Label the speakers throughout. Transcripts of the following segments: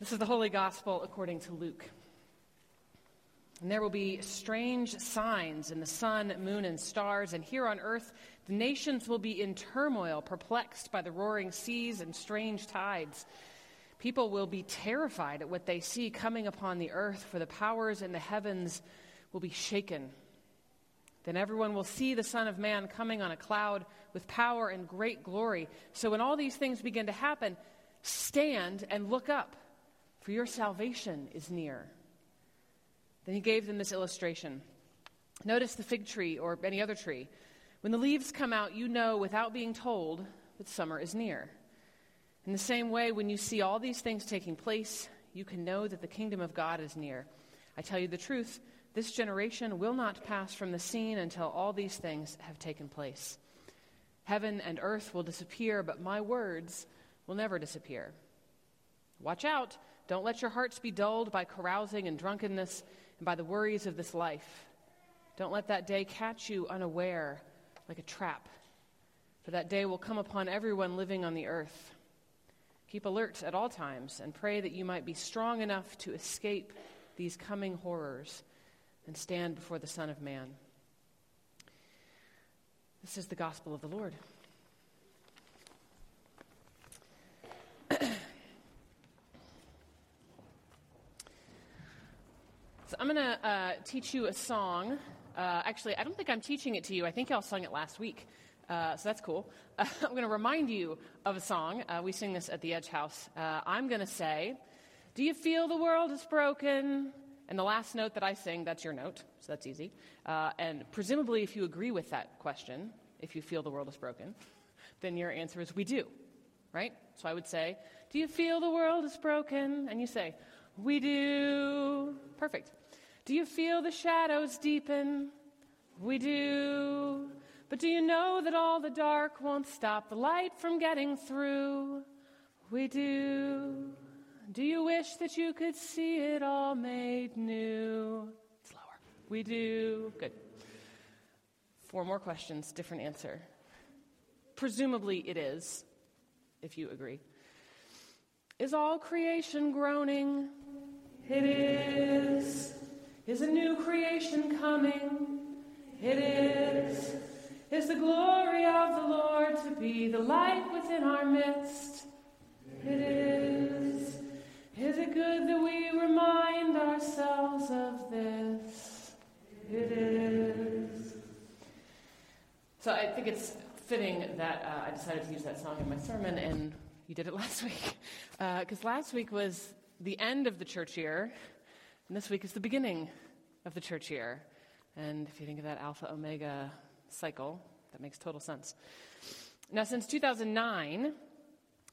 Speaker 1: This is the Holy Gospel according to Luke. And there will be strange signs in the sun, moon, and stars, and here on earth the nations will be in turmoil, perplexed by the roaring seas and strange tides. People will be terrified at what they see coming upon the earth, for the powers in the heavens will be shaken. Then everyone will see the Son of Man coming on a cloud with power and great glory. So when all these things begin to happen, stand and look up for your salvation is near. Then he gave them this illustration. Notice the fig tree or any other tree. When the leaves come out, you know without being told that summer is near. In the same way, when you see all these things taking place, you can know that the kingdom of God is near. I tell you the truth, this generation will not pass from the scene until all these things have taken place. Heaven and earth will disappear, but my words will never disappear. Watch out. Don't let your hearts be dulled by carousing and drunkenness and by the worries of this life. Don't let that day catch you unaware like a trap, for that day will come upon everyone living on the earth. Keep alert at all times and pray that you might be strong enough to escape these coming horrors and stand before the Son of Man. This is the gospel of the Lord. So I'm going to uh, teach you a song. Uh, actually, I don't think I'm teaching it to you. I think y'all sung it last week. Uh, so that's cool. I'm going to remind you of a song. Uh, we sing this at the Edge House. Uh, I'm going to say, Do you feel the world is broken? And the last note that I sing, that's your note, so that's easy. Uh, and presumably, if you agree with that question, if you feel the world is broken, then your answer is we do, right? So I would say, Do you feel the world is broken? And you say, We do. Perfect. Do you feel the shadows deepen? We do. But do you know that all the dark won't stop the light from getting through? We do. Do you wish that you could see it all made new? Slower. We do. Good. Four more questions, different answer. Presumably it is, if you agree. Is all creation groaning? It is. Is a new creation coming? It is. Is the glory of the Lord to be the light within our midst? It is. Is it good that we remind ourselves of this? It is. So I think it's fitting that uh, I decided to use that song in my sermon, and you did it last week. Because uh, last week was the end of the church year, and this week is the beginning of the church year. And if you think of that alpha omega cycle, that makes total sense. Now, since 2009,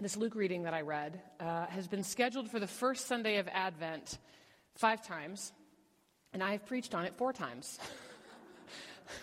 Speaker 1: this Luke reading that I read uh, has been scheduled for the first Sunday of Advent five times, and I have preached on it four times.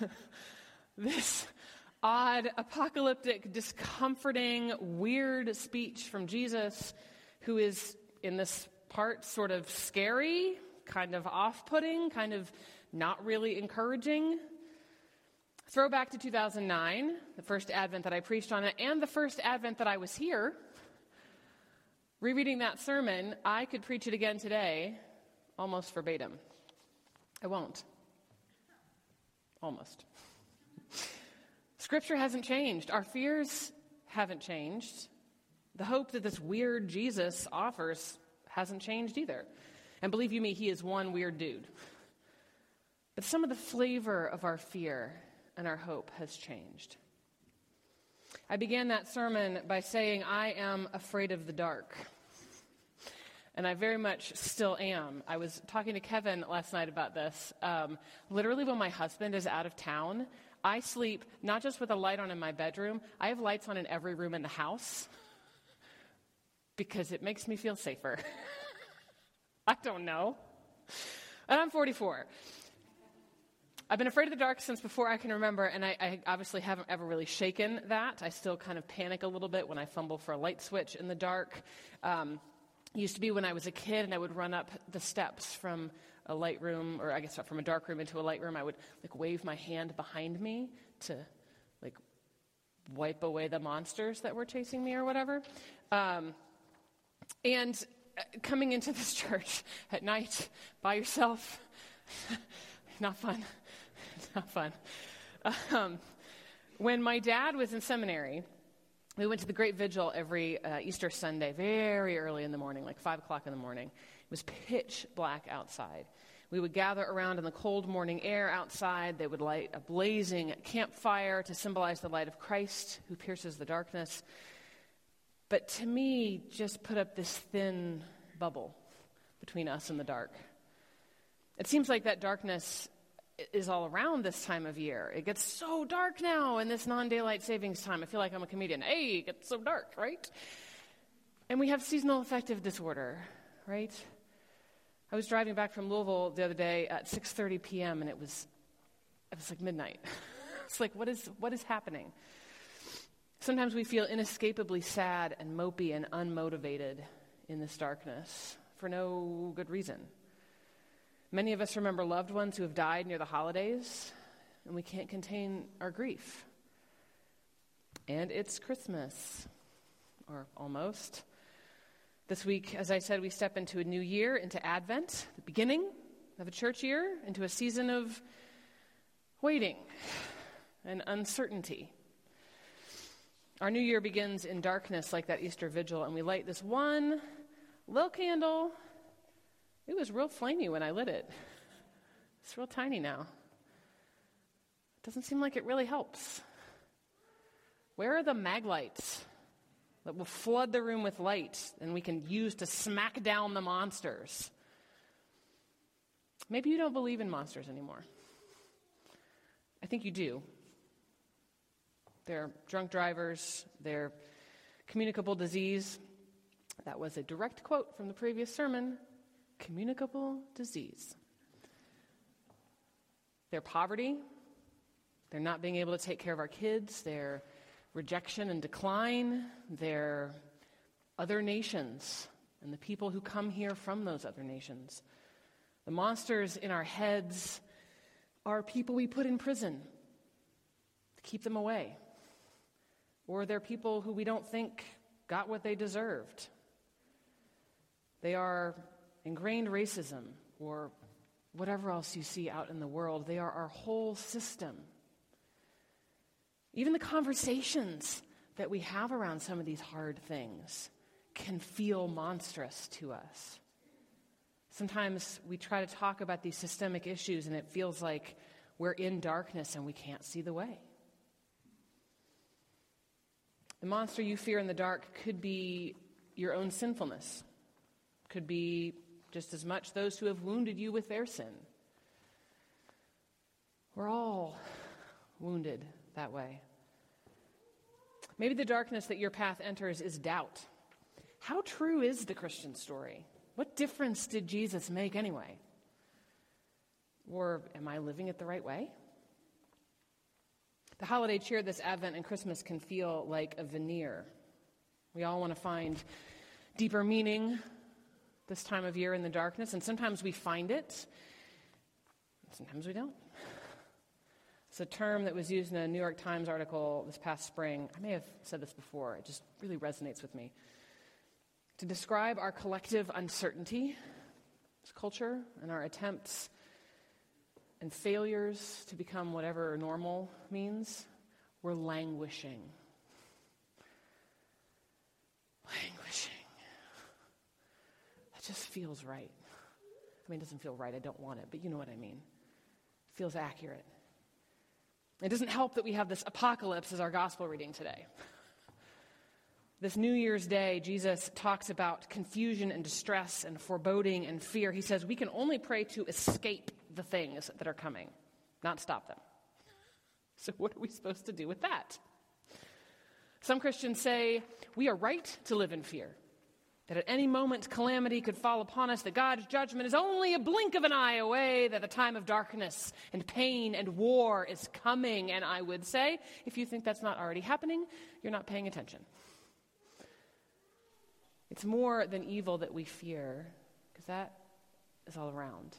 Speaker 1: this odd, apocalyptic, discomforting, weird speech from Jesus, who is in this part sort of scary, kind of off putting, kind of not really encouraging. Throwback to 2009, the first Advent that I preached on it, and the first Advent that I was here. Rereading that sermon, I could preach it again today, almost verbatim. I won't. Almost. Scripture hasn't changed. Our fears haven't changed. The hope that this weird Jesus offers hasn't changed either. And believe you me, he is one weird dude. But some of the flavor of our fear and our hope has changed. I began that sermon by saying, I am afraid of the dark. And I very much still am. I was talking to Kevin last night about this. Um, literally, when my husband is out of town, I sleep not just with a light on in my bedroom, I have lights on in every room in the house because it makes me feel safer. I don't know. And I'm 44. I've been afraid of the dark since before I can remember, and I, I, obviously haven't ever really shaken that. I still kind of panic a little bit when I fumble for a light switch in the dark. Um, used to be when I was a kid and I would run up the steps from a light room, or I guess from a dark room into a light room. I would like wave my hand behind me to like wipe away the monsters that were chasing me or whatever. Um, and uh, coming into this church at night by yourself, not fun. not fun. Um, when my dad was in seminary, we went to the Great Vigil every uh, Easter Sunday, very early in the morning, like 5 o'clock in the morning. It was pitch black outside. We would gather around in the cold morning air outside. They would light a blazing campfire to symbolize the light of Christ who pierces the darkness. But to me, just put up this thin bubble between us and the dark. It seems like that darkness is all around this time of year. It gets so dark now in this non daylight savings time. I feel like I'm a comedian. Hey, it gets so dark, right? And we have seasonal affective disorder, right? I was driving back from Louisville the other day at 6:30 p.m. and it was it was like midnight. it's like what is what is happening? Sometimes we feel inescapably sad and mopey and unmotivated in this darkness for no good reason. Many of us remember loved ones who have died near the holidays, and we can't contain our grief. And it's Christmas, or almost. This week, as I said, we step into a new year, into Advent, the beginning of a church year, into a season of waiting and uncertainty. Our new year begins in darkness, like that Easter vigil, and we light this one little candle it was real flamey when I lit it. It's real tiny now. It doesn't seem like it really helps. Where are the mag lights that will flood the room with light and we can use to smack down the monsters? Maybe you don't believe in monsters anymore. I think you do. They're drunk drivers, they're communicable disease. That was a direct quote from the previous sermon communicable disease. They're poverty, they're not being able to take care of our kids, they're rejection and decline, they're other nations, and the people who come here from those other nations. The monsters in our heads are people we put in prison to keep them away. Or they're people who we don't think got what they deserved. They are ingrained racism, or whatever else you see out in the world. They are our whole system. Even the conversations that we have around some of these hard things can feel monstrous to us. Sometimes we try to talk about these systemic issues and it feels like we're in darkness and we can't see the way. The monster you fear in the dark could be your own sinfulness, could be just as much those who have wounded you with their sin. We're all wounded that way. Maybe the darkness that your path enters is doubt. How true is the Christian story? What difference did Jesus make anyway? Or am I living it the right way? The holiday cheer this Advent and Christmas can feel like a veneer. We all want to find deeper meaning, this time of year in the darkness, and sometimes we find it, sometimes we don't. It's a term that was used in a New York Times article this past spring. I may have said this before, it just really resonates with me. To describe our collective uncertainty as culture and our attempts and failures to become whatever normal means, we're languishing. Languishing That just feels right. I mean, it doesn't feel right. I don't want it, but you know what I mean. It feels accurate. It doesn't help that we have this apocalypse as our gospel reading today. This New Year's Day, Jesus talks about confusion and distress and foreboding and fear. He says we can only pray to escape the things that are coming, not stop them. So, what are we supposed to do with that? Some Christians say we are right to live in fear. That at any moment calamity could fall upon us, that God's judgment is only a blink of an eye away, that the time of darkness and pain and war is coming. And I would say, if you think that's not already happening, you're not paying attention. It's more than evil that we fear, because that is all around.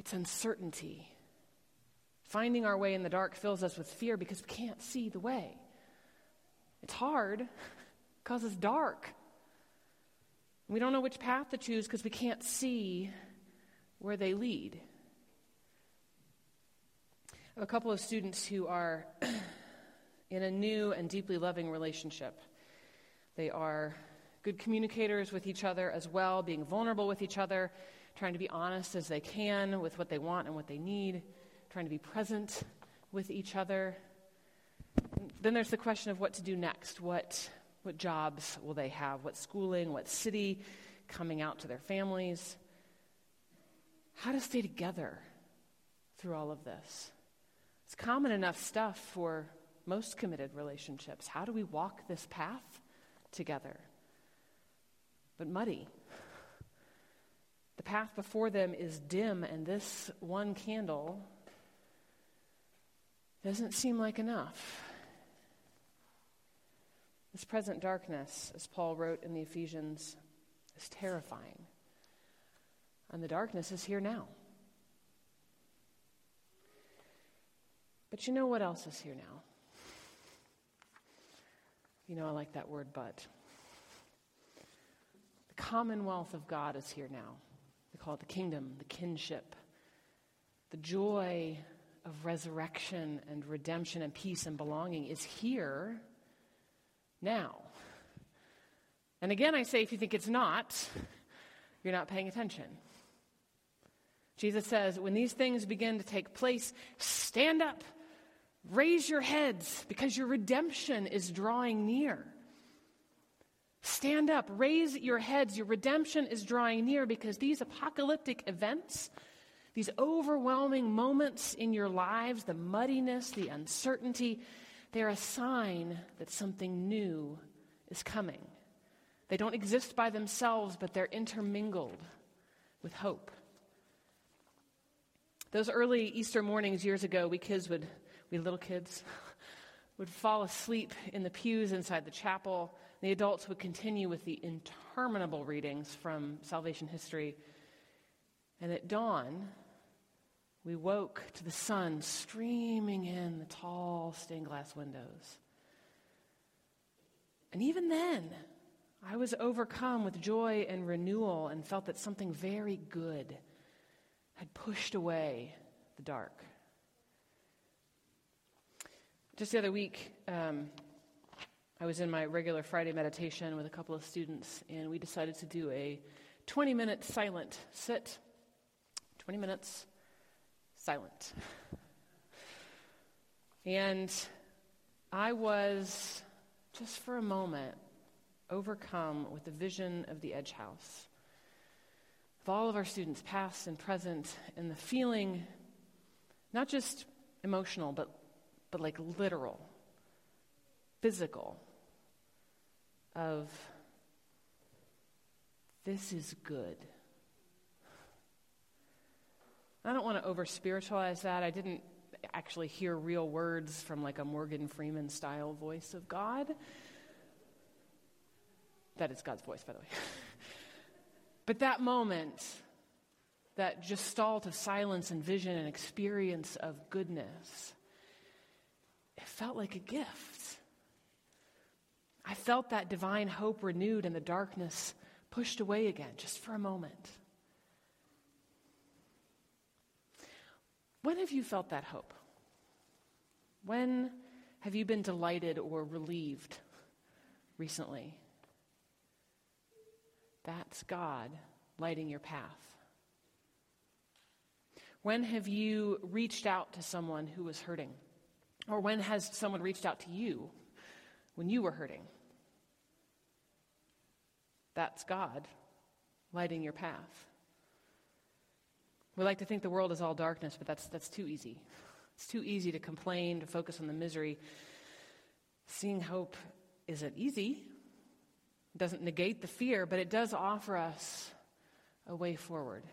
Speaker 1: It's uncertainty. Finding our way in the dark fills us with fear because we can't see the way. It's hard, because it's dark. We don't know which path to choose because we can't see where they lead. I have a couple of students who are in a new and deeply loving relationship. They are good communicators with each other as well, being vulnerable with each other, trying to be honest as they can with what they want and what they need, trying to be present with each other. Then there's the question of what to do next. What, what jobs will they have? What schooling? What city? Coming out to their families. How to stay together through all of this. It's common enough stuff for most committed relationships. How do we walk this path together? But muddy. The path before them is dim, and this one candle doesn't seem like enough. This present darkness, as Paul wrote in the Ephesians, is terrifying. And the darkness is here now. But you know what else is here now? You know, I like that word, but. The commonwealth of God is here now. Call it the kingdom, the kinship, the joy of resurrection and redemption and peace and belonging is here now. And again, I say if you think it's not, you're not paying attention. Jesus says, when these things begin to take place, stand up, raise your heads, because your redemption is drawing near. Stand up, raise your heads. Your redemption is drawing near because these apocalyptic events, these overwhelming moments in your lives, the muddiness, the uncertainty, they're a sign that something new is coming. They don't exist by themselves, but they're intermingled with hope. Those early Easter mornings years ago, we kids would, we little kids, would fall asleep in the pews inside the chapel. The adults would continue with the interminable readings from salvation history. And at dawn, we woke to the sun streaming in the tall stained glass windows. And even then, I was overcome with joy and renewal and felt that something very good had pushed away the dark. Just the other week, um, I was in my regular Friday meditation with a couple of students, and we decided to do a 20 minute silent sit. 20 minutes silent. And I was, just for a moment, overcome with the vision of the Edge House. Of all of our students, past and present, and the feeling, not just emotional, but, but like literal, physical, of this is good. I don't want to over spiritualize that. I didn't actually hear real words from like a Morgan Freeman style voice of God. That is God's voice, by the way. but that moment, that gestalt of silence and vision and experience of goodness, it felt like a gift. I felt that divine hope renewed and the darkness pushed away again, just for a moment. When have you felt that hope? When have you been delighted or relieved recently? That's God lighting your path. When have you reached out to someone who was hurting? Or when has someone reached out to you when you were hurting? That's God lighting your path. We like to think the world is all darkness, but that's, that's too easy. It's too easy to complain, to focus on the misery. Seeing hope isn't easy. It doesn't negate the fear, but it does offer us a way forward.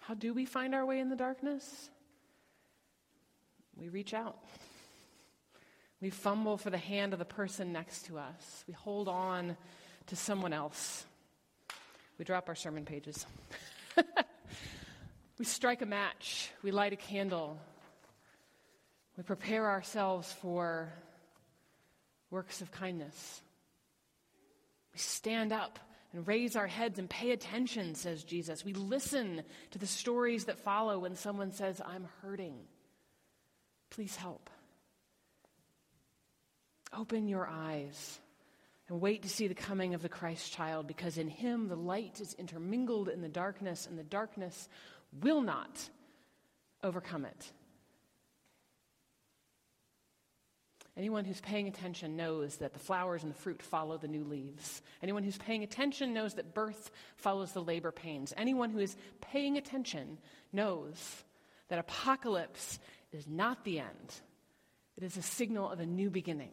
Speaker 1: How do we find our way in the darkness? We reach out. We fumble for the hand of the person next to us. We hold on to someone else. We drop our sermon pages. we strike a match. We light a candle. We prepare ourselves for works of kindness. We stand up and raise our heads and pay attention, says Jesus. We listen to the stories that follow when someone says, I'm hurting. Please help. Open your eyes and wait to see the coming of the Christ child, because in him the light is intermingled in the darkness, and the darkness will not overcome it. Anyone who's paying attention knows that the flowers and the fruit follow the new leaves. Anyone who's paying attention knows that birth follows the labor pains. Anyone who is paying attention knows that apocalypse is not the end, it is a signal of a new beginning.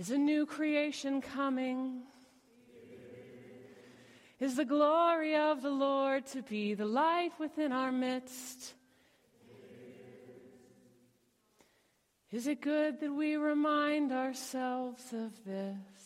Speaker 1: Is a new creation coming? Is the glory of the Lord to be the light within our midst? Is it good that we remind ourselves of this?